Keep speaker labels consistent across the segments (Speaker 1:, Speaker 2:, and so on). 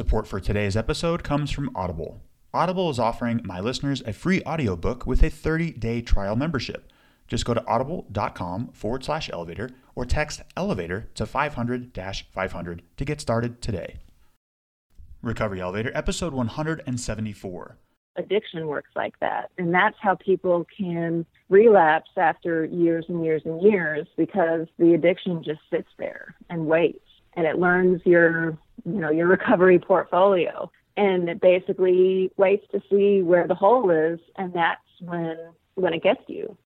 Speaker 1: Support for today's episode comes from Audible. Audible is offering my listeners a free audiobook with a 30 day trial membership. Just go to audible.com forward slash elevator or text elevator to 500 500 to get started today. Recovery Elevator, episode 174.
Speaker 2: Addiction works like that. And that's how people can relapse after years and years and years because the addiction just sits there and waits and it learns your you know your recovery portfolio and it basically waits to see where the hole is and that's when when it gets you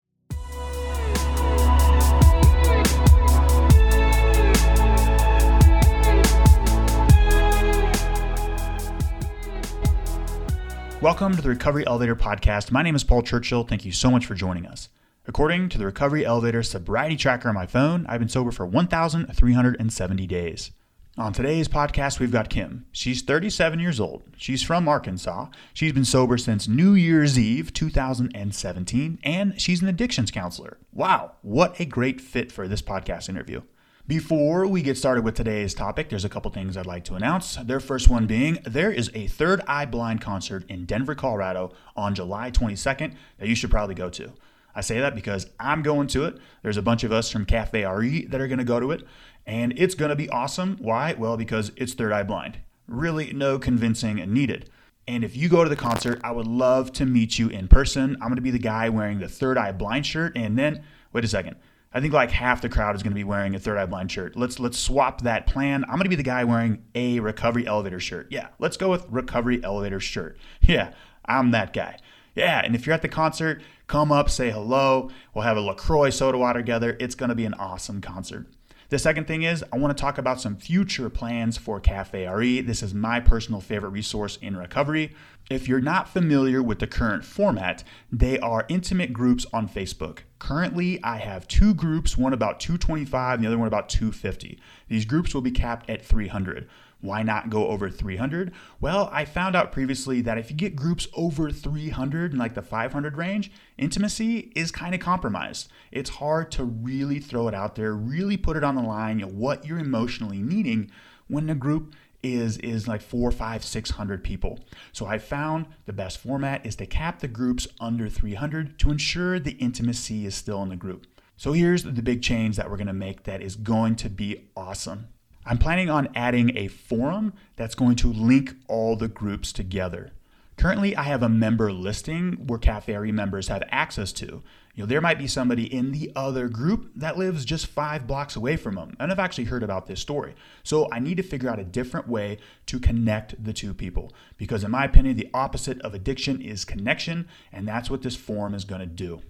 Speaker 1: Welcome to the Recovery Elevator Podcast. My name is Paul Churchill. Thank you so much for joining us. According to the Recovery Elevator sobriety tracker on my phone, I've been sober for 1,370 days. On today's podcast, we've got Kim. She's 37 years old. She's from Arkansas. She's been sober since New Year's Eve 2017, and she's an addictions counselor. Wow, what a great fit for this podcast interview. Before we get started with today's topic, there's a couple things I'd like to announce. Their first one being there is a Third Eye Blind concert in Denver, Colorado on July 22nd that you should probably go to. I say that because I'm going to it. There's a bunch of us from Cafe RE that are going to go to it, and it's going to be awesome. Why? Well, because it's Third Eye Blind. Really, no convincing needed. And if you go to the concert, I would love to meet you in person. I'm going to be the guy wearing the Third Eye Blind shirt, and then wait a second. I think like half the crowd is going to be wearing a Third Eye Blind shirt. Let's let's swap that plan. I'm going to be the guy wearing a Recovery Elevator shirt. Yeah, let's go with Recovery Elevator shirt. Yeah, I'm that guy. Yeah, and if you're at the concert, come up, say hello. We'll have a LaCroix soda water together. It's going to be an awesome concert. The second thing is, I want to talk about some future plans for Cafe RE. This is my personal favorite resource in recovery. If you're not familiar with the current format, they are intimate groups on Facebook. Currently, I have two groups, one about 225 and the other one about 250. These groups will be capped at 300. Why not go over 300? Well, I found out previously that if you get groups over 300 in like the 500 range, intimacy is kind of compromised. It's hard to really throw it out there, really put it on the line, what you're emotionally needing when the group is is like four, five, six hundred people. So I found the best format is to cap the groups under 300 to ensure the intimacy is still in the group. So here's the big change that we're going to make that is going to be awesome. I'm planning on adding a forum that's going to link all the groups together. Currently, I have a member listing where Cafe members have access to. You know, there might be somebody in the other group that lives just five blocks away from them. And I've actually heard about this story. So I need to figure out a different way to connect the two people. Because, in my opinion, the opposite of addiction is connection. And that's what this forum is going to do.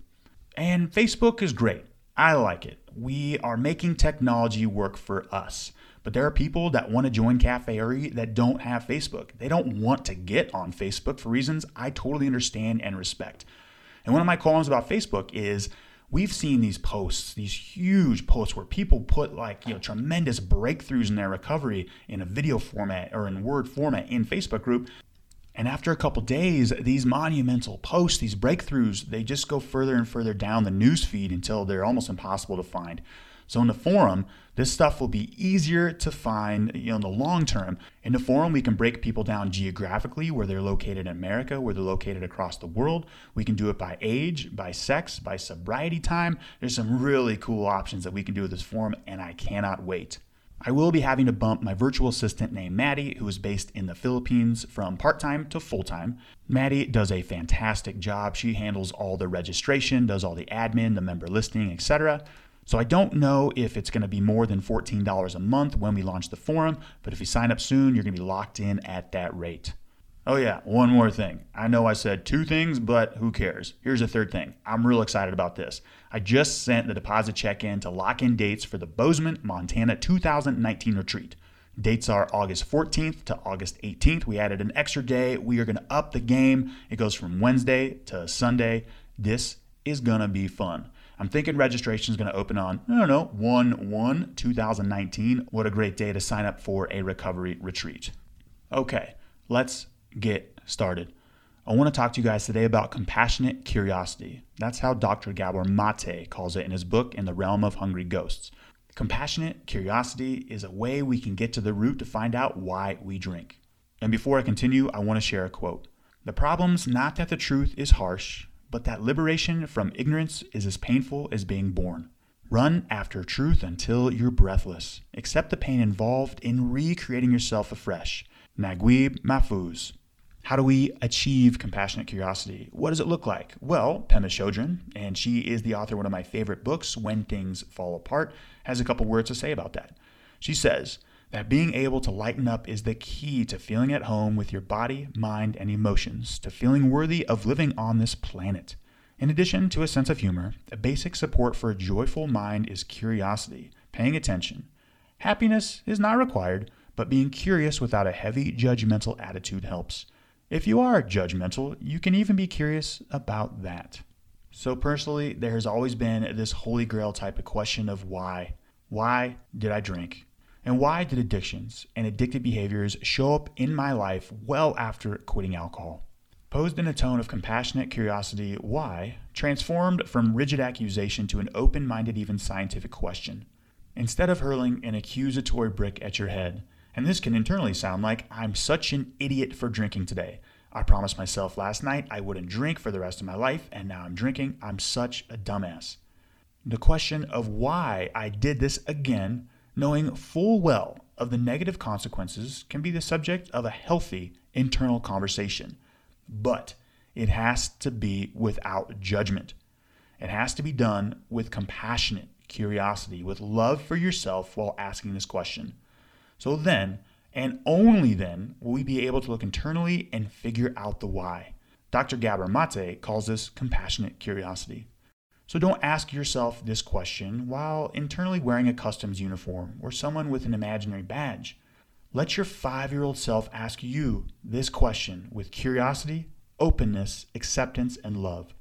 Speaker 1: And Facebook is great. I like it. We are making technology work for us. But there are people that want to join Cafe RE that don't have Facebook. They don't want to get on Facebook for reasons I totally understand and respect. And one of my columns about Facebook is we've seen these posts, these huge posts where people put like, you know, tremendous breakthroughs in their recovery in a video format or in word format in Facebook group. And after a couple days, these monumental posts, these breakthroughs, they just go further and further down the news feed until they're almost impossible to find. So in the forum, this stuff will be easier to find you know, in the long term. In the forum, we can break people down geographically, where they're located in America, where they're located across the world. We can do it by age, by sex, by sobriety time. There's some really cool options that we can do with this forum, and I cannot wait. I will be having to bump my virtual assistant named Maddie, who is based in the Philippines, from part time to full time. Maddie does a fantastic job. She handles all the registration, does all the admin, the member listing, etc. So I don't know if it's going to be more than $14 a month when we launch the forum, but if you sign up soon, you're going to be locked in at that rate. Oh, yeah, one more thing. I know I said two things, but who cares? Here's a third thing. I'm real excited about this. I just sent the deposit check in to lock in dates for the Bozeman, Montana 2019 retreat. Dates are August 14th to August 18th. We added an extra day. We are going to up the game. It goes from Wednesday to Sunday. This is going to be fun. I'm thinking registration is going to open on, I don't know, 1 1 2019. What a great day to sign up for a recovery retreat. Okay, let's get started. I want to talk to you guys today about compassionate curiosity. That's how Dr. Gabor Mate calls it in his book, In the Realm of Hungry Ghosts. Compassionate curiosity is a way we can get to the root to find out why we drink. And before I continue, I want to share a quote. The problem's not that the truth is harsh, but that liberation from ignorance is as painful as being born. Run after truth until you're breathless. Accept the pain involved in recreating yourself afresh. Naguib Mahfouz. How do we achieve compassionate curiosity? What does it look like? Well, Pema Chodron, and she is the author of one of my favorite books, When Things Fall Apart, has a couple words to say about that. She says that being able to lighten up is the key to feeling at home with your body, mind, and emotions, to feeling worthy of living on this planet. In addition to a sense of humor, a basic support for a joyful mind is curiosity, paying attention. Happiness is not required, but being curious without a heavy judgmental attitude helps. If you are judgmental, you can even be curious about that. So, personally, there has always been this holy grail type of question of why. Why did I drink? And why did addictions and addictive behaviors show up in my life well after quitting alcohol? Posed in a tone of compassionate curiosity, why transformed from rigid accusation to an open minded, even scientific question. Instead of hurling an accusatory brick at your head, and this can internally sound like, I'm such an idiot for drinking today. I promised myself last night I wouldn't drink for the rest of my life, and now I'm drinking. I'm such a dumbass. The question of why I did this again, knowing full well of the negative consequences, can be the subject of a healthy internal conversation. But it has to be without judgment. It has to be done with compassionate curiosity, with love for yourself while asking this question. So then, and only then, will we be able to look internally and figure out the why. Dr. Gabor Mate calls this compassionate curiosity. So don't ask yourself this question while internally wearing a customs uniform or someone with an imaginary badge. Let your five year old self ask you this question with curiosity, openness, acceptance, and love.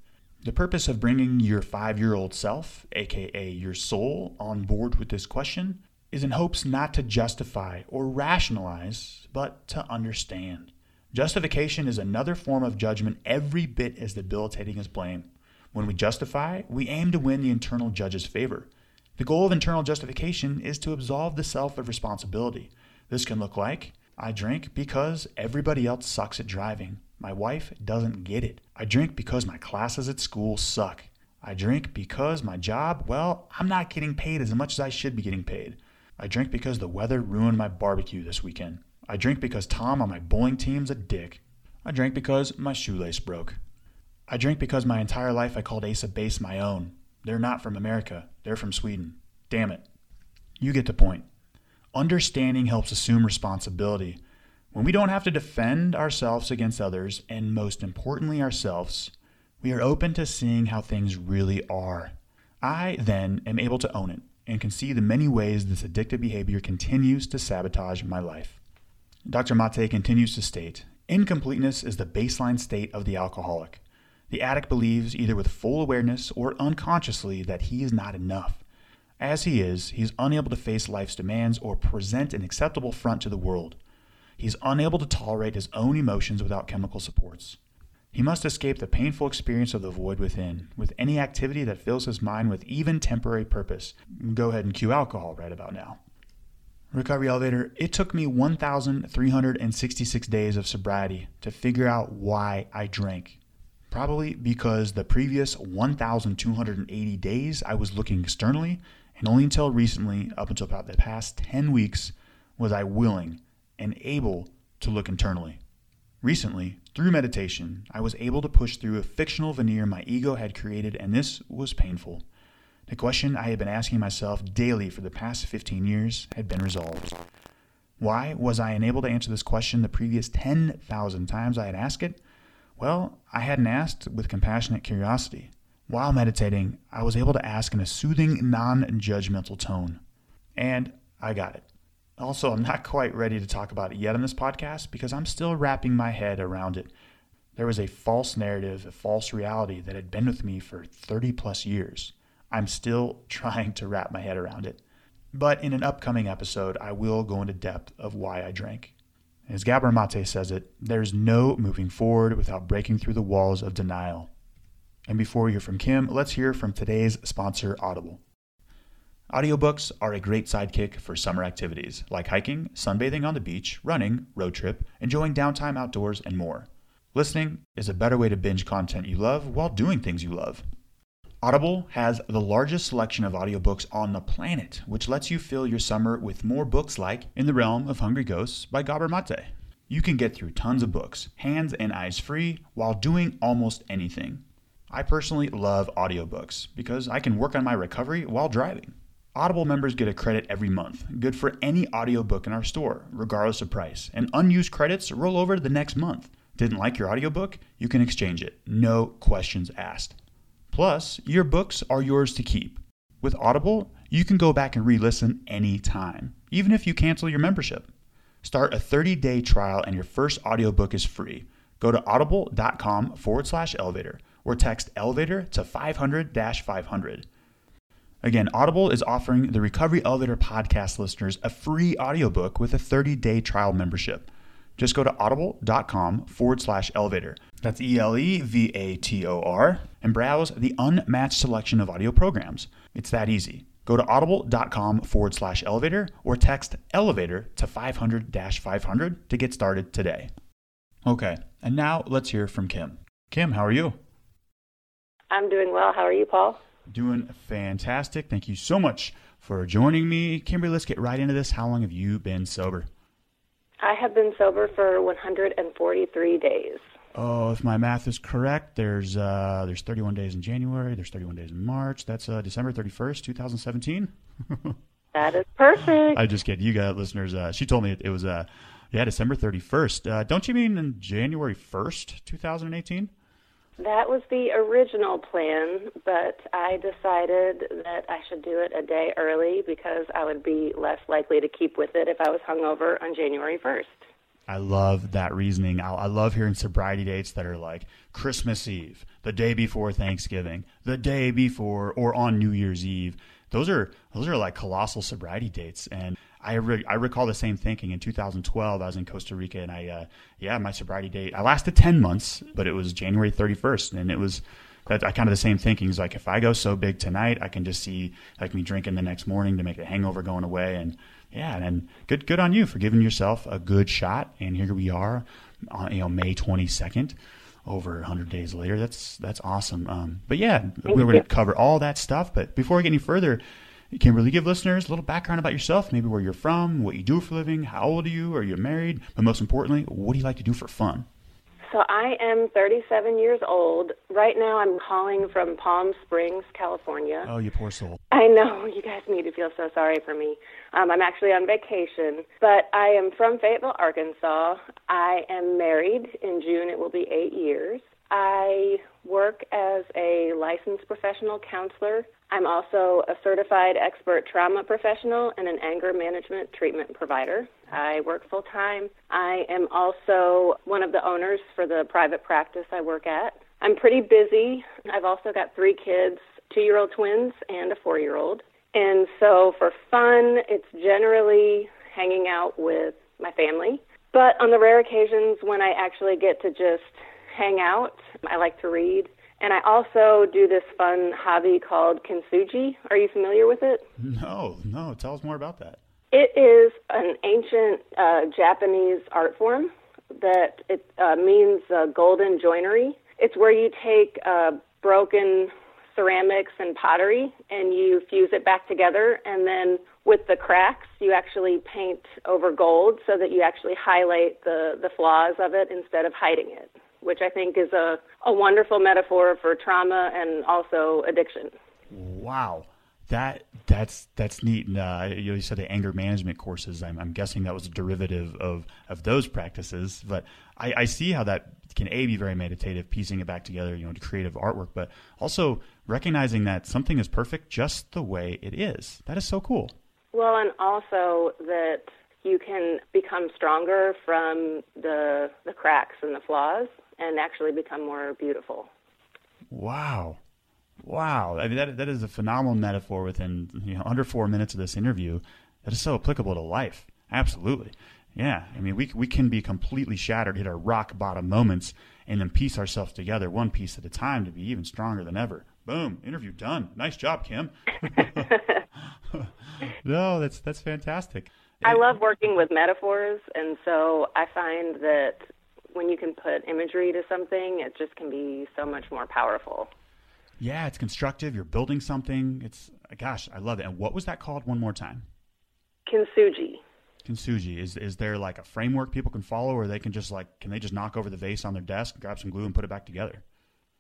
Speaker 1: The purpose of bringing your five year old self, aka your soul, on board with this question is in hopes not to justify or rationalize, but to understand. Justification is another form of judgment every bit as debilitating as blame. When we justify, we aim to win the internal judge's favor. The goal of internal justification is to absolve the self of responsibility. This can look like I drink because everybody else sucks at driving. My wife doesn't get it. I drink because my classes at school suck. I drink because my job, well, I'm not getting paid as much as I should be getting paid. I drink because the weather ruined my barbecue this weekend. I drink because Tom on my bowling team's a dick. I drink because my shoelace broke. I drink because my entire life I called Ace of Base my own. They're not from America, they're from Sweden. Damn it. You get the point. Understanding helps assume responsibility. When we don't have to defend ourselves against others, and most importantly ourselves, we are open to seeing how things really are. I then am able to own it and can see the many ways this addictive behavior continues to sabotage my life. Dr. Mate continues to state incompleteness is the baseline state of the alcoholic. The addict believes, either with full awareness or unconsciously, that he is not enough. As he is, he is unable to face life's demands or present an acceptable front to the world. He is unable to tolerate his own emotions without chemical supports. He must escape the painful experience of the void within with any activity that fills his mind with even temporary purpose. Go ahead and cue alcohol right about now. Recovery Elevator, it took me 1,366 days of sobriety to figure out why I drank. Probably because the previous 1,280 days I was looking externally, and only until recently, up until about the past 10 weeks, was I willing and able to look internally. Recently, through meditation, I was able to push through a fictional veneer my ego had created, and this was painful. The question I had been asking myself daily for the past 15 years had been resolved. Why was I unable to answer this question the previous 10,000 times I had asked it? Well, I hadn't asked with compassionate curiosity. While meditating, I was able to ask in a soothing, non judgmental tone. And I got it. Also, I'm not quite ready to talk about it yet on this podcast because I'm still wrapping my head around it. There was a false narrative, a false reality that had been with me for 30 plus years. I'm still trying to wrap my head around it. But in an upcoming episode, I will go into depth of why I drank. As Gabor Mate says it, there's no moving forward without breaking through the walls of denial. And before we hear from Kim, let's hear from today's sponsor, Audible. Audiobooks are a great sidekick for summer activities like hiking, sunbathing on the beach, running, road trip, enjoying downtime outdoors, and more. Listening is a better way to binge content you love while doing things you love. Audible has the largest selection of audiobooks on the planet, which lets you fill your summer with more books like In the Realm of Hungry Ghosts by Gabor Mate. You can get through tons of books, hands and eyes free, while doing almost anything. I personally love audiobooks because I can work on my recovery while driving. Audible members get a credit every month, good for any audiobook in our store, regardless of price, and unused credits roll over to the next month. Didn't like your audiobook? You can exchange it, no questions asked. Plus, your books are yours to keep. With Audible, you can go back and re listen anytime, even if you cancel your membership. Start a 30 day trial and your first audiobook is free. Go to audible.com forward slash elevator or text elevator to 500 500. Again, Audible is offering the Recovery Elevator podcast listeners a free audiobook with a 30 day trial membership. Just go to audible.com forward slash elevator. That's E L E V A T O R and browse the unmatched selection of audio programs. It's that easy. Go to audible.com forward slash elevator or text elevator to 500 500 to get started today. Okay, and now let's hear from Kim. Kim, how are you?
Speaker 2: I'm doing well. How are you, Paul?
Speaker 1: Doing fantastic. Thank you so much for joining me. Kimberly, let's get right into this. How long have you been sober?
Speaker 2: I have been sober for 143 days.
Speaker 1: Oh, if my math is correct, there's uh, there's 31 days in January. There's 31 days in March. That's uh, December 31st, 2017.
Speaker 2: that is perfect.
Speaker 1: I just get you guys listeners. Uh, she told me it, it was uh, yeah December 31st. Uh, don't you mean in January 1st, 2018?
Speaker 2: That was the original plan, but I decided that I should do it a day early because I would be less likely to keep with it if I was hungover on January 1st.
Speaker 1: I love that reasoning. I, I, love hearing sobriety dates that are like Christmas Eve, the day before Thanksgiving, the day before, or on New Year's Eve. Those are those are like colossal sobriety dates, and I re- I recall the same thinking in 2012. I was in Costa Rica, and I uh, yeah, my sobriety date I lasted 10 months, but it was January 31st, and it was that I kind of the same thinking is like if I go so big tonight, I can just see like me drinking the next morning to make the hangover going away, and yeah, and good good on you for giving yourself a good shot. And here we are, on you know May 22nd, over 100 days later. That's that's awesome. Um, but yeah, we're going to cover all that stuff. But before we get any further, Kimberly, give listeners a little background about yourself, maybe where you're from, what you do for a living, how old are you, are you married, but most importantly, what do you like to do for fun?
Speaker 2: So I am 37 years old. Right now I'm calling from Palm Springs, California.
Speaker 1: Oh, you poor soul.
Speaker 2: I know. You guys need to feel so sorry for me. Um, I'm actually on vacation, but I am from Fayetteville, Arkansas. I am married. In June it will be eight years. I work as a licensed professional counselor. I'm also a certified expert trauma professional and an anger management treatment provider. I work full time. I am also one of the owners for the private practice I work at. I'm pretty busy. I've also got three kids two year old twins and a four year old. And so for fun, it's generally hanging out with my family. But on the rare occasions when I actually get to just hang out. I like to read. And I also do this fun hobby called kintsugi. Are you familiar with it?
Speaker 1: No, no. Tell us more about that.
Speaker 2: It is an ancient uh, Japanese art form that it uh, means uh, golden joinery. It's where you take uh, broken ceramics and pottery and you fuse it back together and then with the cracks you actually paint over gold so that you actually highlight the the flaws of it instead of hiding it which I think is a, a wonderful metaphor for trauma and also addiction.
Speaker 1: Wow. That that's that's neat. And, uh, you said the anger management courses. I'm, I'm, guessing that was a derivative of of those practices. But I, I, see how that can a be very meditative, piecing it back together, you know, to creative artwork. But also recognizing that something is perfect just the way it is. That is so cool.
Speaker 2: Well, and also that you can become stronger from the the cracks and the flaws and actually become more beautiful.
Speaker 1: Wow. Wow. I mean, that, that is a phenomenal metaphor within you know, under four minutes of this interview that is so applicable to life. Absolutely. Yeah. I mean, we, we can be completely shattered, hit our rock bottom moments, and then piece ourselves together one piece at a time to be even stronger than ever. Boom, interview done. Nice job, Kim. no, that's that's fantastic.
Speaker 2: I love working with metaphors, and so I find that when you can put imagery to something, it just can be so much more powerful.
Speaker 1: Yeah, it's constructive. You're building something. It's gosh, I love it. And what was that called? One more time.
Speaker 2: Kintsugi.
Speaker 1: Kintsugi. Is is there like a framework people can follow, or they can just like can they just knock over the vase on their desk, grab some glue, and put it back together?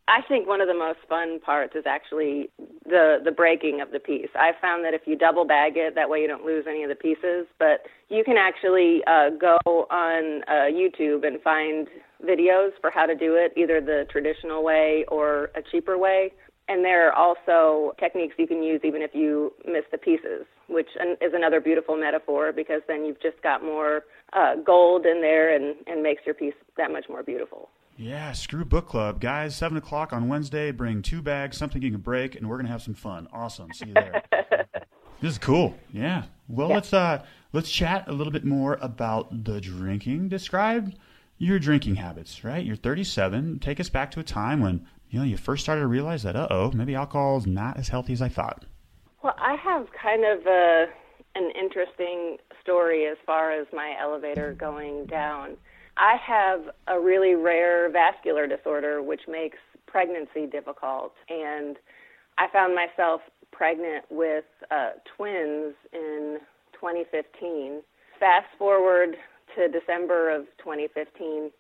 Speaker 2: I think one of the most fun parts is actually the the breaking of the piece. I found that if you double bag it, that way you don't lose any of the pieces. But you can actually uh, go on uh, YouTube and find videos for how to do it, either the traditional way or a cheaper way. And there are also techniques you can use even if you miss the pieces, which is another beautiful metaphor because then you've just got more uh, gold in there and, and makes your piece that much more beautiful.
Speaker 1: Yeah, screw book club, guys. Seven o'clock on Wednesday. Bring two bags, something you can break, and we're gonna have some fun. Awesome. See you there. this is cool. Yeah. Well, yeah. let's uh let's chat a little bit more about the drinking. Describe your drinking habits. Right. You're 37. Take us back to a time when you know you first started to realize that uh oh maybe alcohol is not as healthy as I thought.
Speaker 2: Well, I have kind of a an interesting story as far as my elevator going down. I have a really rare vascular disorder, which makes pregnancy difficult. And I found myself pregnant with uh, twins in 2015. Fast forward to December of 2015,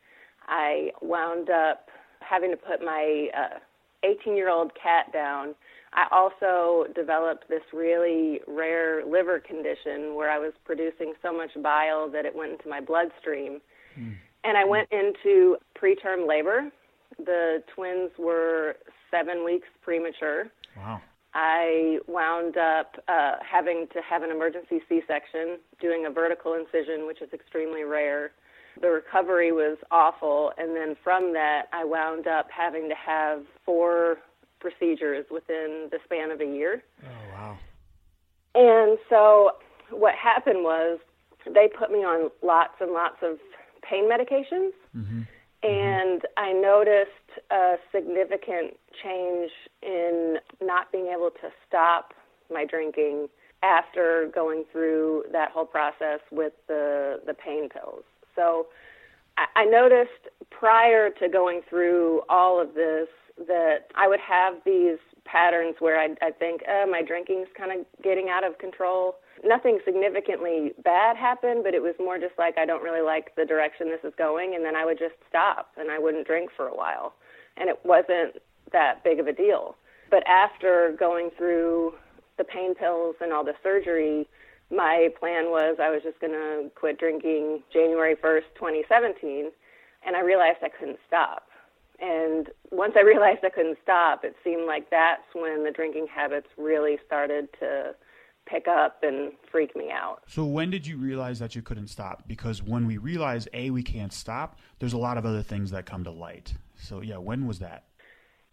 Speaker 2: I wound up having to put my 18 uh, year old cat down. I also developed this really rare liver condition where I was producing so much bile that it went into my bloodstream. Mm. And I went into preterm labor. The twins were seven weeks premature.
Speaker 1: Wow.
Speaker 2: I wound up uh, having to have an emergency C section, doing a vertical incision, which is extremely rare. The recovery was awful. And then from that, I wound up having to have four procedures within the span of a year.
Speaker 1: Oh, wow.
Speaker 2: And so what happened was they put me on lots and lots of pain medications. Mm-hmm. And I noticed a significant change in not being able to stop my drinking after going through that whole process with the, the pain pills. So I, I noticed prior to going through all of this that I would have these patterns where I'd, I'd think, oh, my drinking's kind of getting out of control nothing significantly bad happened, but it was more just like I don't really like the direction this is going, and then I would just stop and I wouldn't drink for a while, and it wasn't that big of a deal. But after going through the pain pills and all the surgery, my plan was I was just going to quit drinking January 1st, 2017, and I realized I couldn't stop. And once I realized I couldn't stop, it seemed like that's when the drinking habits really started to pick up and freak me out.
Speaker 1: So when did you realize that you couldn't stop? Because when we realize a we can't stop, there's a lot of other things that come to light. So yeah, when was that?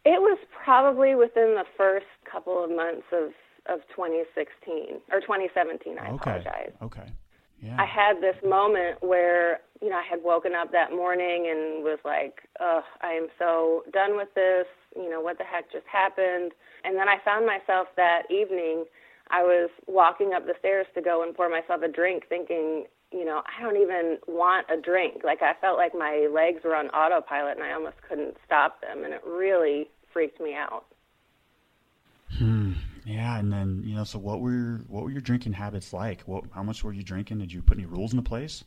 Speaker 2: It was probably within the first couple of months of of 2016 or 2017. I
Speaker 1: okay.
Speaker 2: apologize.
Speaker 1: Okay. Yeah.
Speaker 2: I had this moment where you know I had woken up that morning and was like, "Ugh, I am so done with this. You know what the heck just happened?" And then I found myself that evening I was walking up the stairs to go and pour myself a drink, thinking, you know, I don't even want a drink. Like I felt like my legs were on autopilot and I almost couldn't stop them, and it really freaked me out.
Speaker 1: Hmm. Yeah, and then you know, so what were your, what were your drinking habits like? What how much were you drinking? Did you put any rules into place?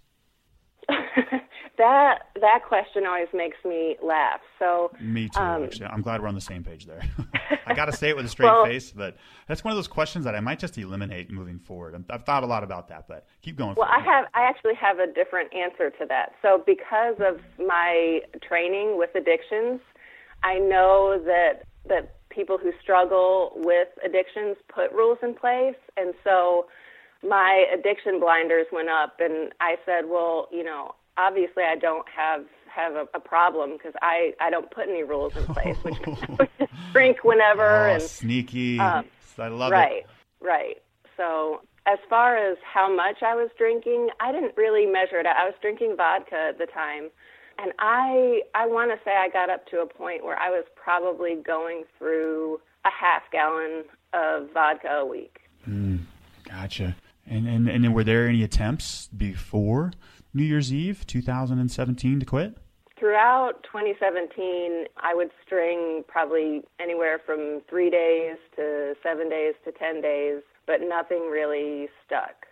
Speaker 2: that that question always makes me laugh. So
Speaker 1: me too. Um, actually, I'm glad we're on the same page there. I got to say it with a straight well, face, but that's one of those questions that I might just eliminate moving forward. I've thought a lot about that, but keep going.
Speaker 2: Well, I have. I actually have a different answer to that. So because of my training with addictions, I know that that people who struggle with addictions put rules in place, and so my addiction blinders went up and I said, well, you know, obviously I don't have have a, a problem because I I don't put any rules in place, which drink whenever
Speaker 1: oh,
Speaker 2: and
Speaker 1: sneaky. Um, I love
Speaker 2: right,
Speaker 1: it.
Speaker 2: Right, right. So as far as how much I was drinking, I didn't really measure it. I was drinking vodka at the time, and I I want to say I got up to a point where I was probably going through a half gallon of vodka a week.
Speaker 1: Mm, gotcha. And, and and were there any attempts before New Year's Eve 2017 to quit?
Speaker 2: Throughout 2017, I would string probably anywhere from three days to seven days to 10 days, but nothing really stuck.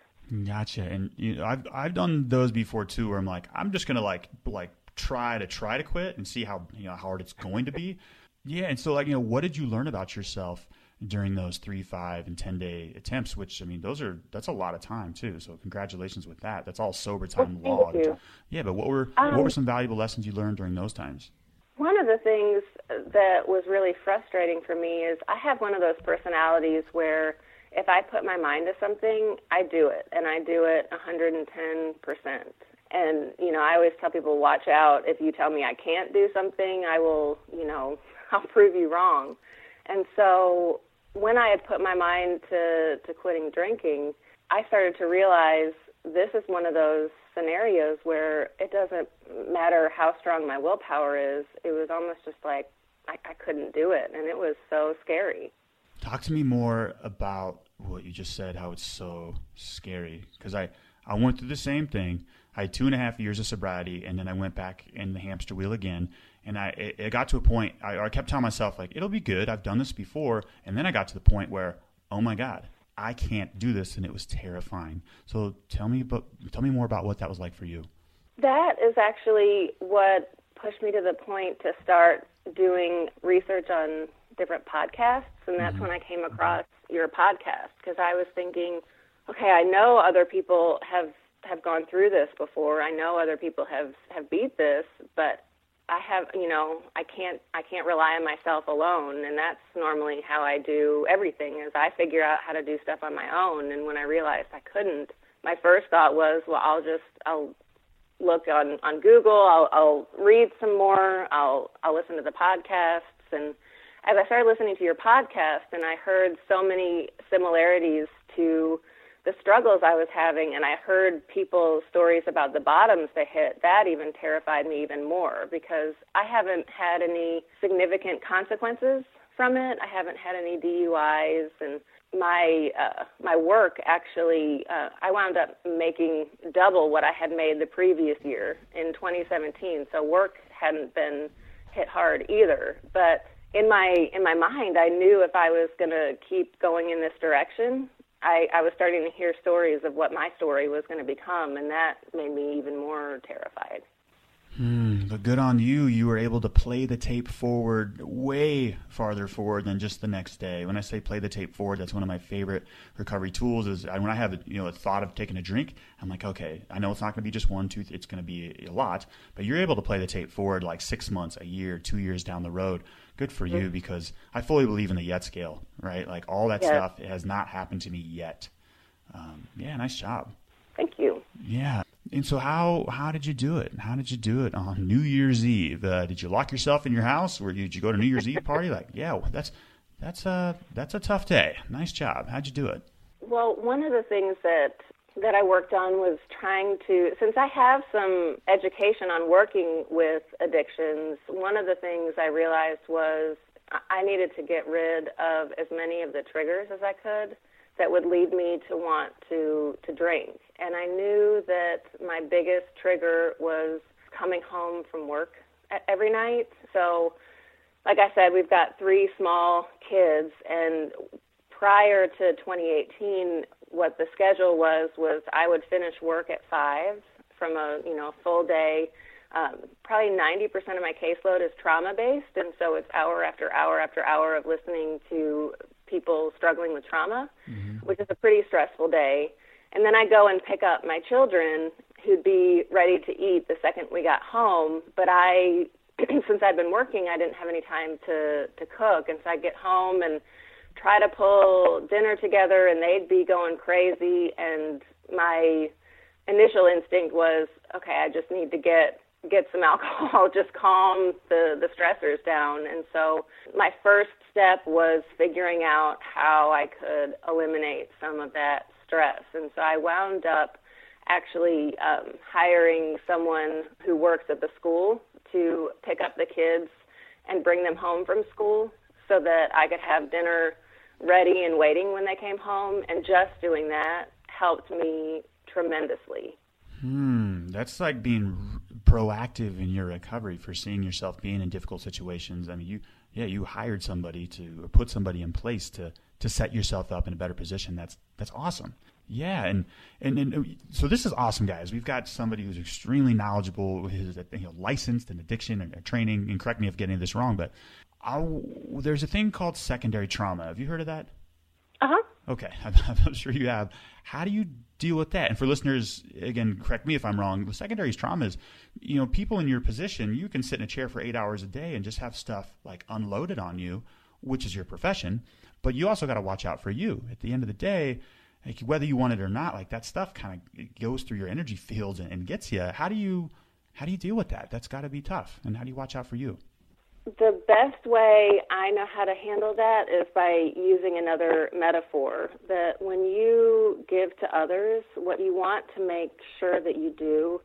Speaker 1: Gotcha. And you know, I've I've done those before too, where I'm like, I'm just gonna like like try to try to quit and see how you know how hard it's going to be. Yeah. And so like you know, what did you learn about yourself? during those three, five, and ten day attempts. Which I mean, those are that's a lot of time too. So congratulations with that. That's all sober time
Speaker 2: well,
Speaker 1: logged.
Speaker 2: You.
Speaker 1: Yeah, but what were um, what were some valuable lessons you learned during those times?
Speaker 2: One of the things that was really frustrating for me is I have one of those personalities where if I put my mind to something, I do it, and I do it 110 percent. And you know, I always tell people, watch out. If you tell me I can't do something, I will, you know, I'll prove you wrong. And so when I had put my mind to, to quitting drinking, I started to realize this is one of those scenarios where it doesn't matter how strong my willpower is. It was almost just like I, I couldn't do it, and it was so scary.
Speaker 1: Talk to me more about what you just said, how it's so scary. Because I, I went through the same thing. I had two and a half years of sobriety, and then I went back in the hamster wheel again and I it, it got to a point I, I kept telling myself like it'll be good. I've done this before, and then I got to the point where oh my god, I can't do this, and it was terrifying. So tell me about tell me more about what that was like for you.
Speaker 2: That is actually what pushed me to the point to start doing research on different podcasts, and that's mm-hmm. when I came across your podcast because I was thinking, okay, I know other people have have gone through this before. I know other people have have beat this, but I have, you know, I can't I can't rely on myself alone, and that's normally how I do everything. Is I figure out how to do stuff on my own, and when I realized I couldn't, my first thought was, well, I'll just I'll look on on Google, I'll I'll read some more, I'll I'll listen to the podcasts, and as I started listening to your podcast, and I heard so many similarities to the struggles I was having and I heard people's stories about the bottoms they hit, that even terrified me even more because I haven't had any significant consequences from it. I haven't had any DUIs and my uh, my work actually uh, I wound up making double what I had made the previous year in 2017. So work hadn't been hit hard either, but in my in my mind I knew if I was going to keep going in this direction I, I was starting to hear stories of what my story was going to become, and that made me even more terrified.
Speaker 1: Hmm, but good on you. You were able to play the tape forward way farther forward than just the next day. When I say play the tape forward, that's one of my favorite recovery tools. Is when I have you know a thought of taking a drink, I'm like, okay, I know it's not going to be just one, two, it's going to be a lot, but you're able to play the tape forward like six months, a year, two years down the road good for you mm-hmm. because I fully believe in the yet scale, right? Like all that stuff has not happened to me yet. Um, yeah, nice job.
Speaker 2: Thank you.
Speaker 1: Yeah. And so how how did you do it? How did you do it on New Year's Eve? Uh, did you lock yourself in your house, or did you go to New Year's Eve party? Like, yeah, that's that's a that's a tough day. Nice job. How'd you do it?
Speaker 2: Well, one of the things that that I worked on was trying to, since I have some education on working with addictions, one of the things I realized was I needed to get rid of as many of the triggers as I could that would lead me to want to, to drink. And I knew that my biggest trigger was coming home from work every night. So, like I said, we've got three small kids, and prior to 2018, what the schedule was was I would finish work at five from a you know full day. Um, probably 90% of my caseload is trauma based, and so it's hour after hour after hour of listening to people struggling with trauma, mm-hmm. which is a pretty stressful day. And then I go and pick up my children who'd be ready to eat the second we got home, but I since I'd been working, I didn't have any time to to cook, and so I get home and try to pull dinner together and they'd be going crazy. And my initial instinct was okay i just need to get get some alcohol just calm the the stressors down. And so my first step was figuring out how i could eliminate some of that stress. And so i wound up actually um, hiring someone who works at the school to pick up the kids and bring them home from school
Speaker 3: so that I could have dinner ready and waiting when they came home. And just doing that helped me tremendously.
Speaker 1: Hmm, that's like being proactive in your recovery for seeing yourself being in difficult situations. I mean, you, yeah, you hired somebody to put somebody in place to to set yourself up in a better position. That's that's awesome. Yeah, and, and and so this is awesome, guys. We've got somebody who's extremely knowledgeable, who's you know licensed in addiction and training. And correct me if I'm getting this wrong, but I'll, there's a thing called secondary trauma. Have you heard of that?
Speaker 3: Uh huh.
Speaker 1: Okay, I'm, I'm sure you have. How do you deal with that? And for listeners, again, correct me if I'm wrong. The secondary trauma is, you know, people in your position, you can sit in a chair for eight hours a day and just have stuff like unloaded on you, which is your profession. But you also got to watch out for you. At the end of the day, like whether you want it or not, like that stuff kind of goes through your energy fields and, and gets you. How do you how do you deal with that? That's got to be tough. And how do you watch out for you?
Speaker 3: The best way I know how to handle that is by using another metaphor. That when you give to others, what you want to make sure that you do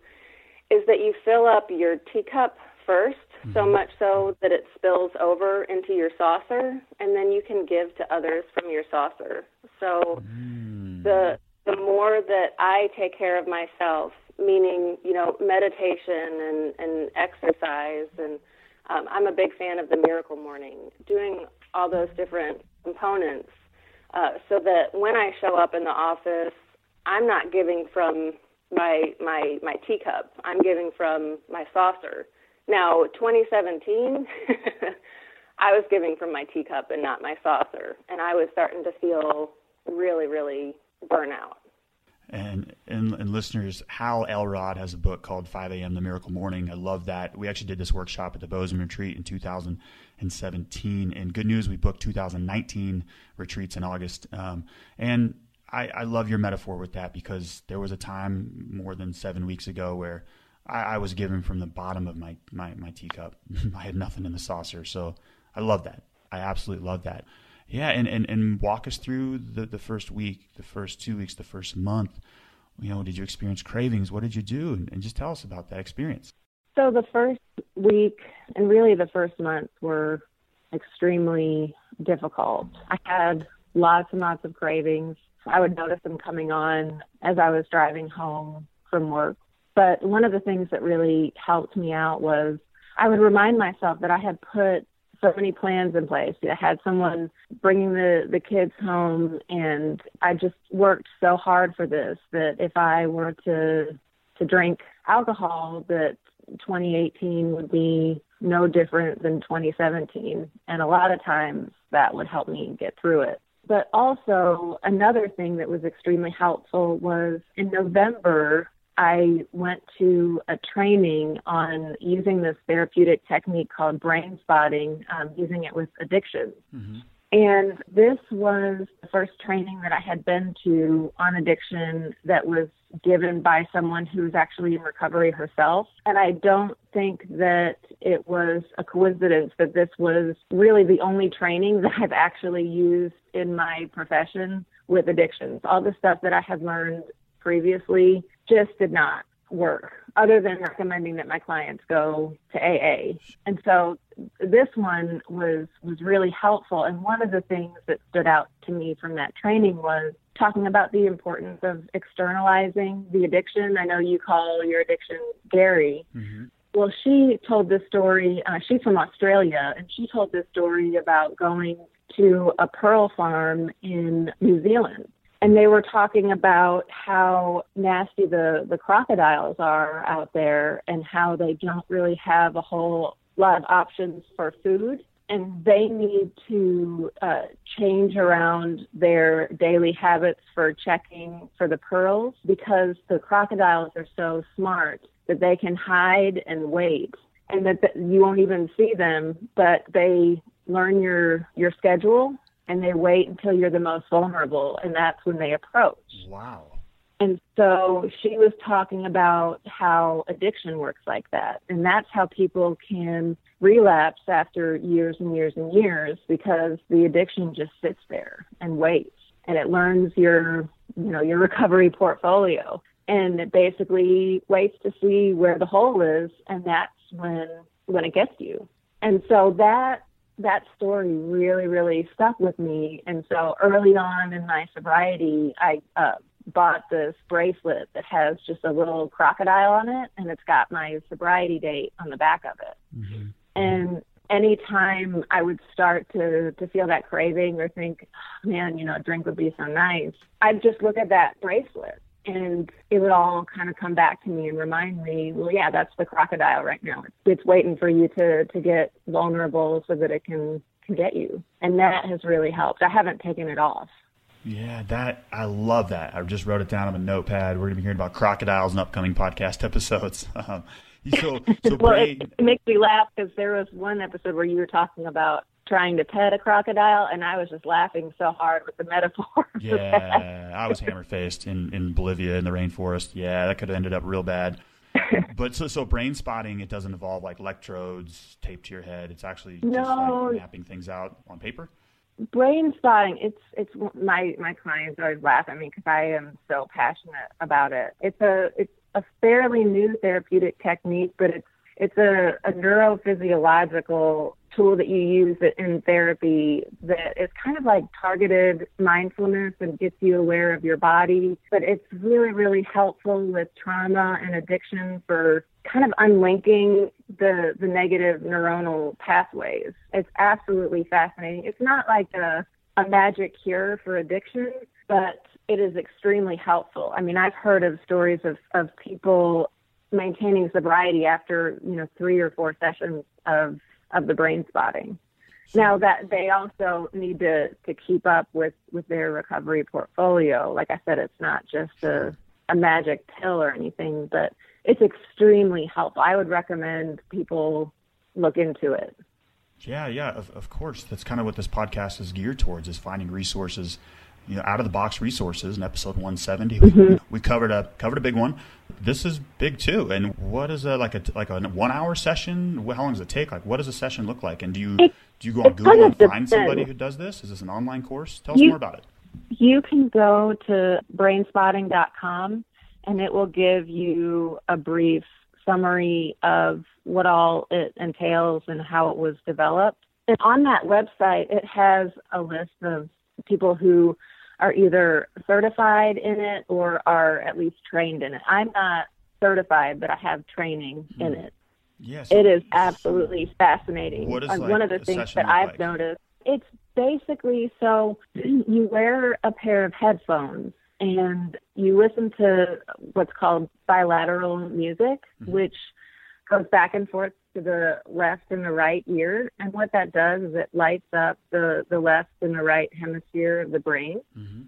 Speaker 3: is that you fill up your teacup 1st mm-hmm. so much so that it spills over into your saucer, and then you can give to others from your saucer. So mm. the the more that I take care of myself, meaning you know meditation and and exercise and um, I'm a big fan of the Miracle Morning, doing all those different components uh, so that when I show up in the office, I'm not giving from my my my teacup. I'm giving from my saucer. Now, 2017, I was giving from my teacup and not my saucer, and I was starting to feel really, really burnout.
Speaker 1: And, and, and listeners, Hal Elrod has a book called 5 a.m. The Miracle Morning. I love that. We actually did this workshop at the Bozeman Retreat in 2017. And good news, we booked 2019 retreats in August. Um, and I, I love your metaphor with that because there was a time more than seven weeks ago where I, I was given from the bottom of my, my, my teacup. I had nothing in the saucer. So I love that. I absolutely love that. Yeah, and, and, and walk us through the, the first week, the first two weeks, the first month. You know, did you experience cravings? What did you do? And, just tell us about that experience.
Speaker 2: So the first week and really the first month were extremely difficult. I had lots and lots of cravings. I would notice them coming on as I was driving home from work. But one of the things that really helped me out was I would remind myself that I had put so many plans in place. I had someone bringing the the kids home, and I just worked so hard for this that if I were to to drink alcohol, that 2018 would be no different than 2017, and a lot of times that would help me get through it. But also another thing that was extremely helpful was in November I went to a training on using this therapeutic technique called brain spotting, um, using it with addictions. Mm-hmm. And this was the first training that I had been to on addiction that was given by someone who's actually in recovery herself. And I don't think that it was a coincidence that this was really the only training that I've actually used in my profession with addictions. All the stuff that I had learned previously just did not work other than recommending that my clients go to AA. And so this one was was really helpful and one of the things that stood out to me from that training was talking about the importance of externalizing the addiction. I know you call your addiction Gary. Mm-hmm. Well, she told this story. Uh, she's from Australia, and she told this story about going to a pearl farm in New Zealand and they were talking about how nasty the the crocodiles are out there and how they don't really have a whole lot of options for food. And they need to uh, change around their daily habits for checking for the pearls because the crocodiles are so smart that they can hide and wait and that you won't even see them but they learn your your schedule and they wait until you're the most vulnerable, and that's when they approach.
Speaker 1: Wow.
Speaker 2: And so she was talking about how addiction works like that. And that's how people can relapse after years and years and years because the addiction just sits there and waits and it learns your, you know, your recovery portfolio. And it basically waits to see where the hole is and that's when when it gets you. And so that that story really, really stuck with me. And so early on in my sobriety, I uh, bought this bracelet that has just a little crocodile on it, and it's got my sobriety date on the back of it. Mm-hmm. And anytime I would start to to feel that craving or think, oh, man, you know, a drink would be so nice, I'd just look at that bracelet and it would all kind of come back to me and remind me, well, yeah, that's the crocodile right now. It's waiting for you to to get vulnerable so that it can can get you, and that has really helped. I haven't taken it off.
Speaker 1: Yeah, that I love that. I just wrote it down on a notepad. We're going to be hearing about crocodiles in upcoming podcast episodes. Um, so, so
Speaker 2: well, it, it makes me laugh because there was one episode where you were talking about trying to pet a crocodile, and I was just laughing so hard with the metaphor.
Speaker 1: Yeah, I was hammer faced in in Bolivia in the rainforest. Yeah, that could have ended up real bad. but so so brain spotting, it doesn't involve like electrodes taped to your head. It's actually no. just like mapping things out on paper.
Speaker 2: Brain spotting, it's it's my my clients always laugh at me because I am so passionate about it. It's a it's a fairly new therapeutic technique, but it's it's a, a neurophysiological tool that you use in therapy that is kind of like targeted mindfulness and gets you aware of your body. But it's really, really helpful with trauma and addiction for kind of unlinking the the negative neuronal pathways. It's absolutely fascinating. It's not like a a magic cure for addiction, but it is extremely helpful. I mean, I've heard of stories of, of people maintaining sobriety after, you know, three or four sessions of of the brain spotting. Now that they also need to, to keep up with, with their recovery portfolio. Like I said, it's not just a, a magic pill or anything, but it's extremely helpful. I would recommend people look into it.
Speaker 1: Yeah, yeah, of, of course. That's kind of what this podcast is geared towards is finding resources you know, out of the box resources in episode 170. Mm-hmm. We covered a covered a big one. This is big too. And what is a like a like a one hour session? How long does it take? Like, what does a session look like? And do you it, do you go on Google and find somebody who does this? Is this an online course? Tell us you, more about it.
Speaker 2: You can go to brainspotting.com and it will give you a brief summary of what all it entails and how it was developed. And on that website, it has a list of people who are either certified in it or are at least trained in it. I'm not certified, but I have training in hmm. it.
Speaker 1: Yes,
Speaker 2: it is absolutely fascinating.
Speaker 1: What is like
Speaker 2: one of the things that I've
Speaker 1: like?
Speaker 2: noticed? It's basically so you wear a pair of headphones and you listen to what's called bilateral music, mm-hmm. which goes back and forth to the left and the right ear. And what that does is it lights up the, the left and the right hemisphere of the brain. Mm-hmm.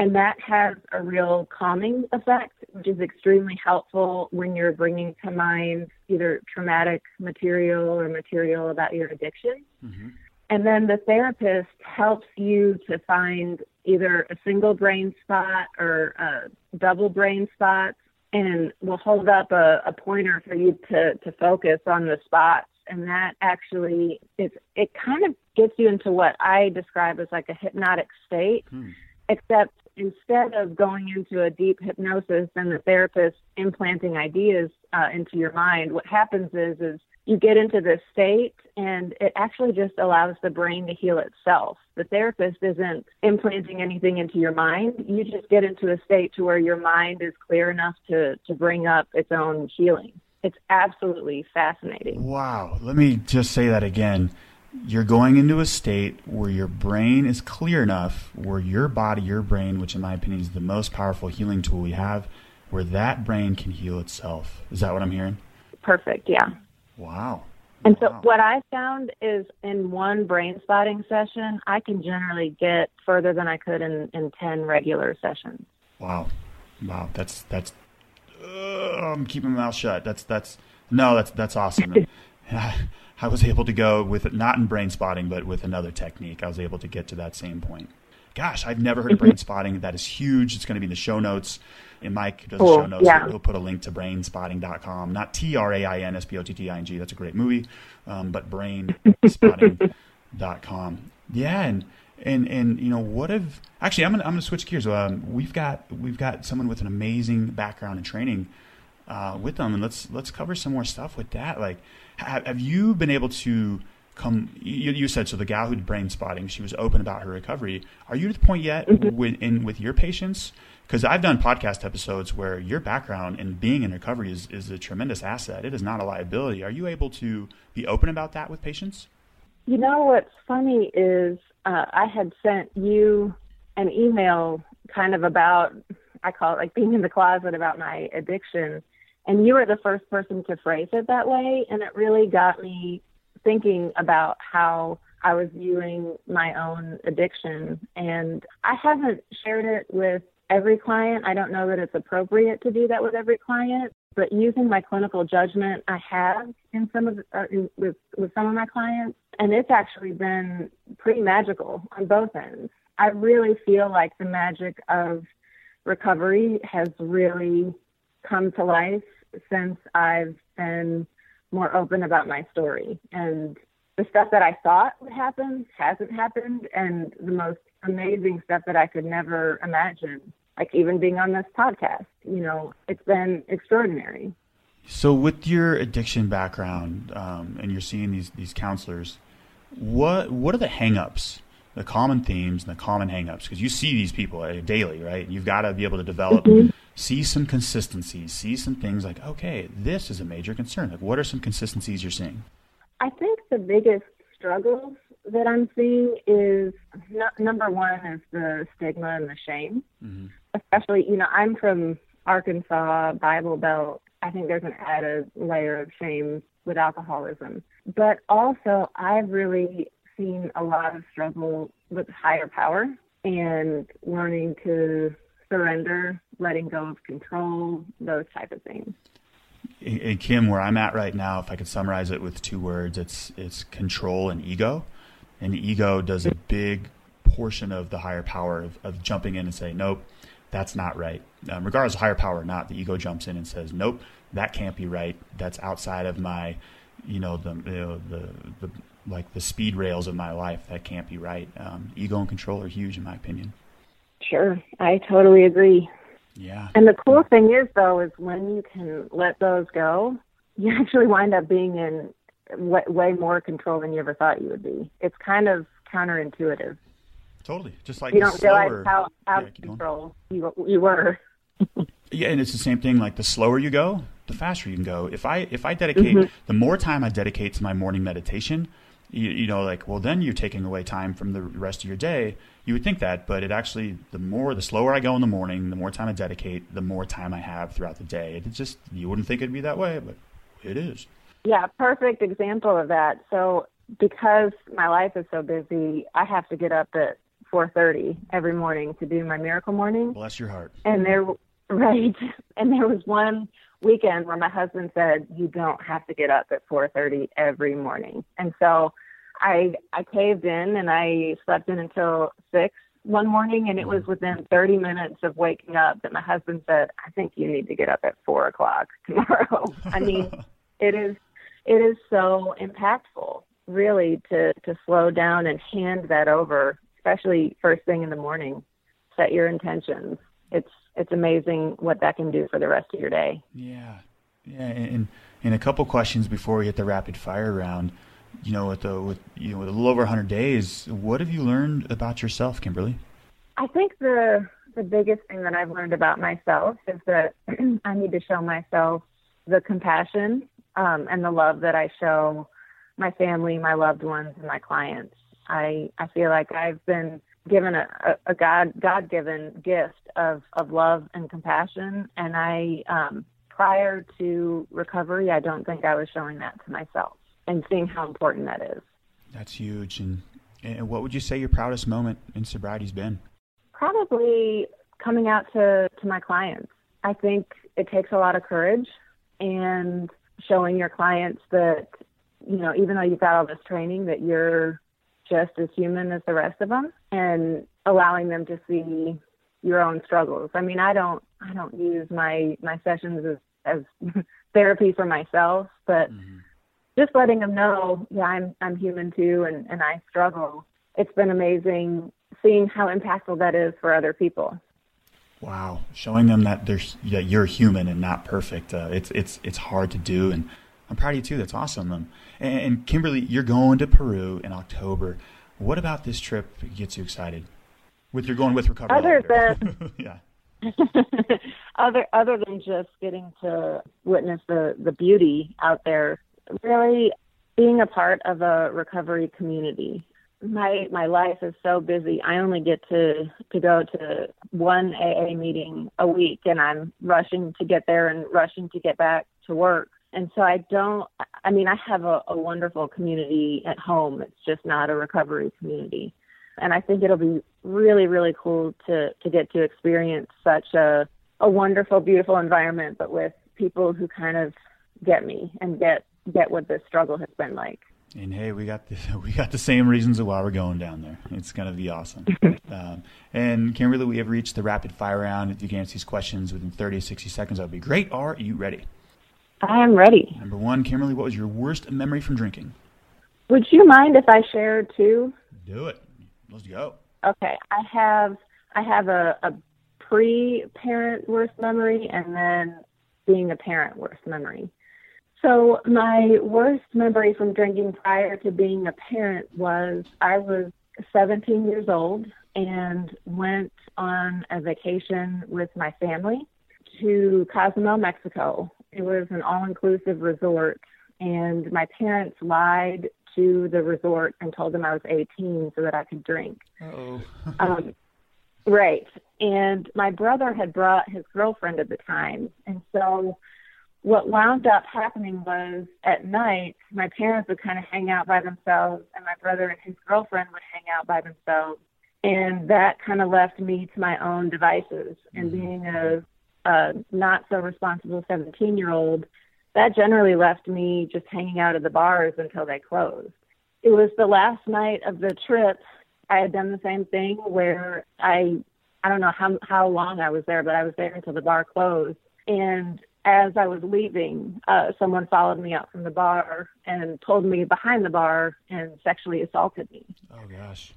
Speaker 2: And that has a real calming effect, which is extremely helpful when you're bringing to mind either traumatic material or material about your addiction. Mm-hmm. And then the therapist helps you to find either a single brain spot or a double brain spot and we'll hold up a, a pointer for you to, to focus on the spots. And that actually is, it kind of gets you into what I describe as like a hypnotic state, hmm. except instead of going into a deep hypnosis and the therapist implanting ideas uh, into your mind, what happens is, is you get into this state and it actually just allows the brain to heal itself. The therapist isn't implanting anything into your mind. You just get into a state to where your mind is clear enough to, to bring up its own healing. It's absolutely fascinating.
Speaker 1: Wow. Let me just say that again. You're going into a state where your brain is clear enough, where your body, your brain, which in my opinion is the most powerful healing tool we have, where that brain can heal itself. Is that what I'm hearing?
Speaker 2: Perfect. Yeah.
Speaker 1: Wow.
Speaker 2: And so
Speaker 1: wow.
Speaker 2: what I found is in one brain spotting session, I can generally get further than I could in, in 10 regular sessions.
Speaker 1: Wow. Wow. That's, that's, uh, I'm keeping my mouth shut. That's, that's, no, that's, that's awesome. I was able to go with it, not in brain spotting, but with another technique. I was able to get to that same point. Gosh, I've never heard of brain spotting. That is huge. It's going to be in the show notes and Mike does cool. show notes. Yeah. He'll put a link to brainspotting.com, not T R A I N S P O T T I N G. That's a great movie, um, but brainspotting.com. Yeah, and and and you know what if actually I'm gonna I'm gonna switch gears. Um, we've got we've got someone with an amazing background and training uh, with them, and let's let's cover some more stuff with that. Like, have, have you been able to come you, you, said so the gal who did brain spotting she was open about her recovery are you at the point yet mm-hmm. with in with your patients because i've done podcast episodes where your background in being in recovery is, is a tremendous asset it is not a liability are you able to be open about that with patients
Speaker 2: you know what's funny is uh, i had sent you an email kind of about i call it like being in the closet about my addiction and you were the first person to phrase it that way and it really got me thinking about how I was viewing my own addiction. And I haven't shared it with every client. I don't know that it's appropriate to do that with every client, but using my clinical judgment, I have in some of the, uh, in, with with some of my clients, and it's actually been pretty magical on both ends. I really feel like the magic of recovery has really come to life since I've been more open about my story. And the stuff that I thought would happen hasn't happened. And the most amazing stuff that I could never imagine, like even being on this podcast, you know, it's been extraordinary.
Speaker 1: So, with your addiction background, um, and you're seeing these these counselors, what what are the hangups, the common themes, and the common hangups? Because you see these people uh, daily, right? You've got to be able to develop mm-hmm see some consistencies, see some things like, okay, this is a major concern. Like, what are some consistencies you're seeing?
Speaker 2: I think the biggest struggle that I'm seeing is number one is the stigma and the shame. Mm-hmm. Especially, you know, I'm from Arkansas, Bible Belt. I think there's an added layer of shame with alcoholism. But also, I've really seen a lot of struggle with higher power and learning to surrender, letting go of control, those type of things.
Speaker 1: And Kim, where I'm at right now, if I could summarize it with two words, it's it's control and ego. And ego does a big portion of the higher power of, of jumping in and saying, nope, that's not right. Um, regardless of higher power or not, the ego jumps in and says, nope, that can't be right. That's outside of my, you know, the you know, the the like the speed rails of my life. That can't be right. Um, ego and control are huge, in my opinion.
Speaker 2: Sure, I totally agree.
Speaker 1: Yeah.
Speaker 2: And the cool thing is, though, is when you can let those go, you actually wind up being in way, way more control than you ever thought you would be. It's kind of counterintuitive.
Speaker 1: Totally, just like
Speaker 2: you don't slower, realize how out of control you you were.
Speaker 1: yeah, and it's the same thing. Like the slower you go, the faster you can go. If I if I dedicate mm-hmm. the more time I dedicate to my morning meditation, you, you know, like well, then you're taking away time from the rest of your day you would think that, but it actually the more the slower I go in the morning, the more time I dedicate, the more time I have throughout the day. It just you wouldn't think it'd be that way, but it is.
Speaker 2: Yeah, perfect example of that. So because my life is so busy, I have to get up at 4:30 every morning to do my miracle morning.
Speaker 1: Bless your heart.
Speaker 2: And there right. And there was one weekend where my husband said you don't have to get up at 4:30 every morning. And so I I caved in and I slept in until six one morning, and it was within 30 minutes of waking up that my husband said, "I think you need to get up at four o'clock tomorrow." I mean, it is it is so impactful, really, to to slow down and hand that over, especially first thing in the morning. Set your intentions. It's it's amazing what that can do for the rest of your day.
Speaker 1: Yeah, yeah, and and a couple questions before we hit the rapid fire round you know, with the with you know with a little over 100 days, what have you learned about yourself, Kimberly?
Speaker 2: I think the the biggest thing that I've learned about myself is that I need to show myself the compassion um, and the love that I show my family, my loved ones, and my clients. I I feel like I've been given a, a, a God God given gift of of love and compassion, and I um, prior to recovery, I don't think I was showing that to myself and seeing how important that is.
Speaker 1: That's huge. And, and what would you say your proudest moment in sobriety's been?
Speaker 2: Probably coming out to, to my clients. I think it takes a lot of courage and showing your clients that, you know, even though you've got all this training, that you're just as human as the rest of them and allowing them to see your own struggles. I mean, I don't, I don't use my, my sessions as, as therapy for myself, but mm-hmm just letting them know, yeah, I'm I'm human too, and and I struggle. It's been amazing seeing how impactful that is for other people.
Speaker 1: Wow, showing them that there's that you're human and not perfect. Uh, it's it's it's hard to do, and I'm proud of you too. That's awesome. Um, and, and Kimberly, you're going to Peru in October. What about this trip gets you excited? With you're going with recovery.
Speaker 2: Other than
Speaker 1: yeah.
Speaker 2: other other than just getting to witness the the beauty out there, really being a part of a recovery community. My my life is so busy. I only get to to go to one AA meeting a week, and I'm rushing to get there and rushing to get back to work. And so I don't. I mean, I have a, a wonderful community at home. It's just not a recovery community and I think it'll be really, really cool to to get to experience such a a wonderful, beautiful environment, but with people who kind of get me and get get what this struggle has been like.
Speaker 1: And hey, we got the we got the same reasons of why we're going down there. It's gonna be awesome. um, and Kimberly, we have reached the rapid fire round. If you can answer these questions within 30 to 60 seconds, that would be great. Are you ready?
Speaker 2: I am ready.
Speaker 1: Number one, Kimberly, what was your worst memory from drinking?
Speaker 2: Would you mind if I shared too?
Speaker 1: Do it. Let's go.
Speaker 2: Okay, I have I have a, a pre-parent worst memory and then being a parent worst memory. So my worst memory from drinking prior to being a parent was I was 17 years old and went on a vacation with my family to Cozumel, Mexico. It was an all-inclusive resort and my parents lied to the resort and told them I was 18 so that I could drink.
Speaker 1: Oh.
Speaker 2: um, right. And my brother had brought his girlfriend at the time. And so what wound up happening was at night, my parents would kind of hang out by themselves, and my brother and his girlfriend would hang out by themselves. And that kind of left me to my own devices. And mm-hmm. being a, a not so responsible 17 year old, that generally left me just hanging out at the bars until they closed. It was the last night of the trip. I had done the same thing where I I don't know how how long I was there, but I was there until the bar closed. And as I was leaving, uh, someone followed me out from the bar and pulled me behind the bar and sexually assaulted me.
Speaker 1: Oh gosh.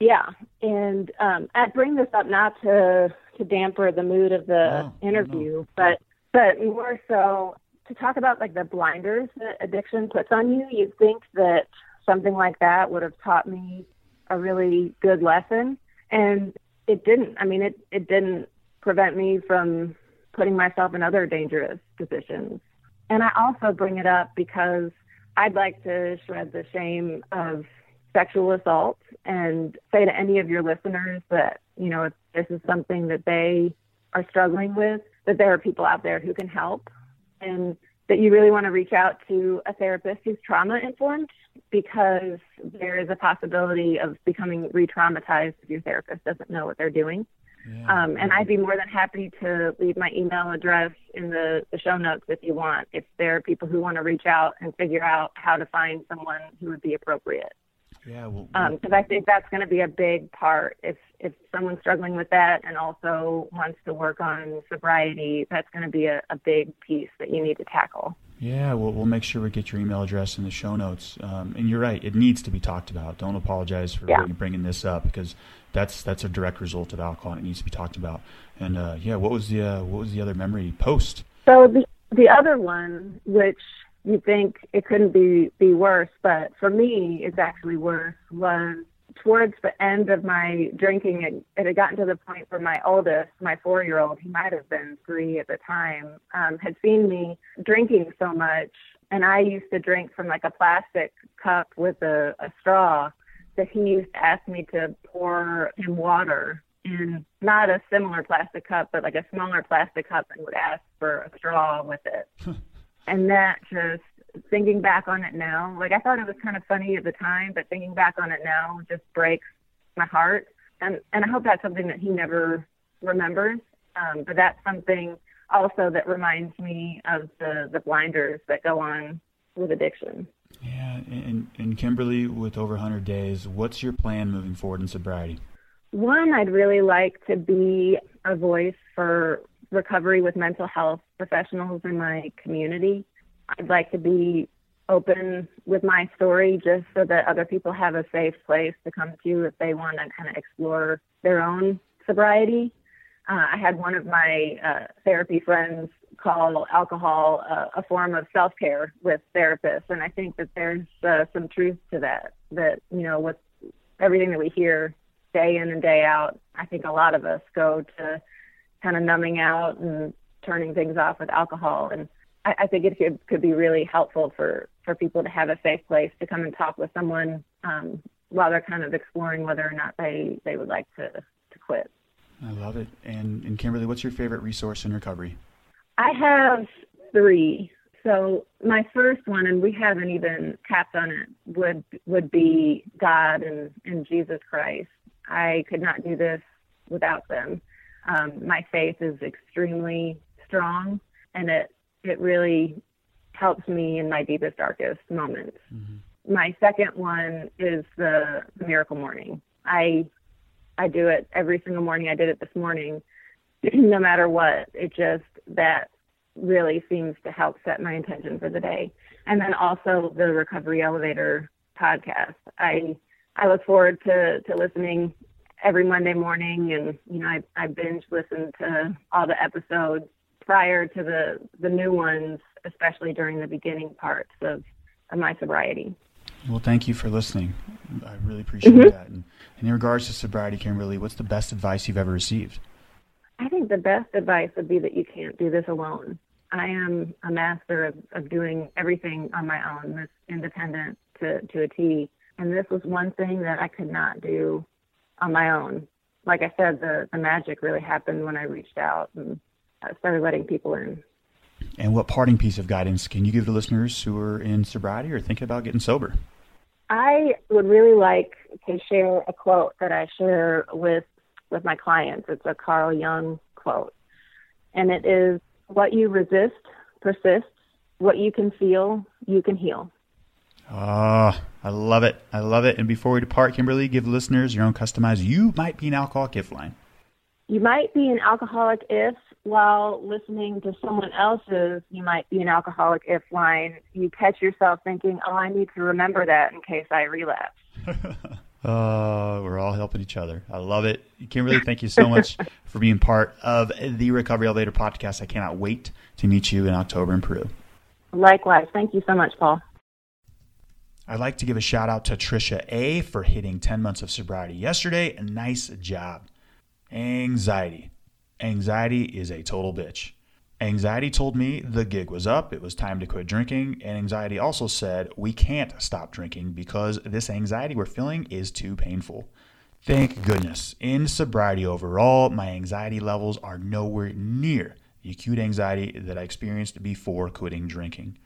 Speaker 2: Yeah, and um, I bring this up not to to damper the mood of the interview, no. but but more so to talk about like the blinders that addiction puts on you. You'd think that something like that would have taught me a really good lesson, and it didn't. I mean, it it didn't prevent me from putting myself in other dangerous positions. And I also bring it up because I'd like to shred the shame of sexual assault and say to any of your listeners that, you know, if this is something that they are struggling with, that there are people out there who can help and that you really want to reach out to a therapist who's trauma informed because there is a possibility of becoming re traumatized if your therapist doesn't know what they're doing. Yeah. Um, and I'd be more than happy to leave my email address in the, the show notes if you want, if there are people who want to reach out and figure out how to find someone who would be appropriate.
Speaker 1: Yeah, because
Speaker 2: well, um, I think that's going to be a big part. If if someone's struggling with that and also wants to work on sobriety, that's going to be a, a big piece that you need to tackle.
Speaker 1: Yeah, we'll, we'll make sure we get your email address in the show notes. Um, and you're right; it needs to be talked about. Don't apologize for yeah. bringing this up because that's that's a direct result of alcohol, and it needs to be talked about. And uh, yeah, what was the uh, what was the other memory post?
Speaker 2: So the the other one, which you think it couldn't be be worse, but for me, it's actually worse. Was towards the end of my drinking, it, it had gotten to the point where my oldest, my four year old, he might have been three at the time, um, had seen me drinking so much. And I used to drink from like a plastic cup with a, a straw that he used to ask me to pour him water in not a similar plastic cup, but like a smaller plastic cup and would ask for a straw with it. and that just thinking back on it now, like I thought it was kind of funny at the time, but thinking back on it now just breaks my heart. And and I hope that's something that he never remembers. Um, but that's something also that reminds me of the the blinders that go on with addiction.
Speaker 1: Yeah, and and Kimberly, with over 100 days, what's your plan moving forward in sobriety?
Speaker 2: One, I'd really like to be a voice for recovery with mental health professionals in my community. I'd like to be open with my story just so that other people have a safe place to come to if they want to kind of explore their own sobriety. Uh, I had one of my uh, therapy friends call alcohol uh, a form of self care with therapists, and I think that there's uh, some truth to that. That you know, with everything that we hear day in and day out, I think a lot of us go to kind of numbing out and turning things off with alcohol, and I, I think it could, could be really helpful for for people to have a safe place to come and talk with someone um, while they're kind of exploring whether or not they they would like to to quit.
Speaker 1: I love it. And and Kimberly, what's your favorite resource in recovery?
Speaker 2: I have three. So my first one, and we haven't even tapped on it, would would be God and, and Jesus Christ. I could not do this without them. Um, my faith is extremely strong, and it it really helps me in my deepest, darkest moments. Mm-hmm. My second one is the, the miracle morning. I I do it every single morning. I did it this morning, no matter what. It just that really seems to help set my intention for the day. And then also the recovery elevator podcast. I I look forward to to listening every Monday morning, and you know I I binge listen to all the episodes prior to the the new ones, especially during the beginning parts of, of my sobriety.
Speaker 1: Well, thank you for listening. I really appreciate mm-hmm. that. And in regards to sobriety, Kimberly, what's the best advice you've ever received?
Speaker 2: I think the best advice would be that you can't do this alone. I am a master of, of doing everything on my own, this independent to, to a T. And this was one thing that I could not do on my own. Like I said, the, the magic really happened when I reached out and started letting people in.
Speaker 1: And what parting piece of guidance can you give to listeners who are in sobriety or thinking about getting sober?
Speaker 2: I would really like to share a quote that I share with with my clients. It's a Carl Jung quote, and it is what you resist persists. What you can feel, you can heal.
Speaker 1: Ah, oh, I love it. I love it. And before we depart, Kimberly, give listeners your own customized You Might Be an Alcoholic If line.
Speaker 2: You might be an alcoholic if, while listening to someone else's You Might Be an Alcoholic If line, you catch yourself thinking, oh, I need to remember that in case I relapse.
Speaker 1: Uh, we're all helping each other. I love it. Kimberly, thank you so much for being part of the Recovery Elevator podcast. I cannot wait to meet you in October in Peru.
Speaker 2: Likewise. Thank you so much, Paul.
Speaker 1: I'd like to give a shout out to Trisha A for hitting 10 months of sobriety yesterday. A nice job. Anxiety. Anxiety is a total bitch. Anxiety told me the gig was up, it was time to quit drinking, and anxiety also said we can't stop drinking because this anxiety we're feeling is too painful. Thank goodness. In sobriety overall, my anxiety levels are nowhere near the acute anxiety that I experienced before quitting drinking.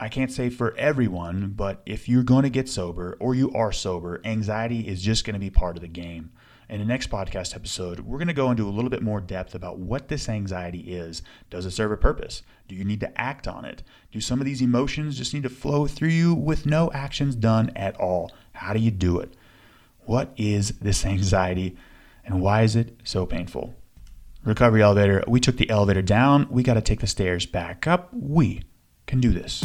Speaker 1: I can't say for everyone, but if you're going to get sober or you are sober, anxiety is just going to be part of the game. In the next podcast episode, we're going to go into a little bit more depth about what this anxiety is. Does it serve a purpose? Do you need to act on it? Do some of these emotions just need to flow through you with no actions done at all? How do you do it? What is this anxiety and why is it so painful? Recovery elevator, we took the elevator down. We got to take the stairs back up. We can do this.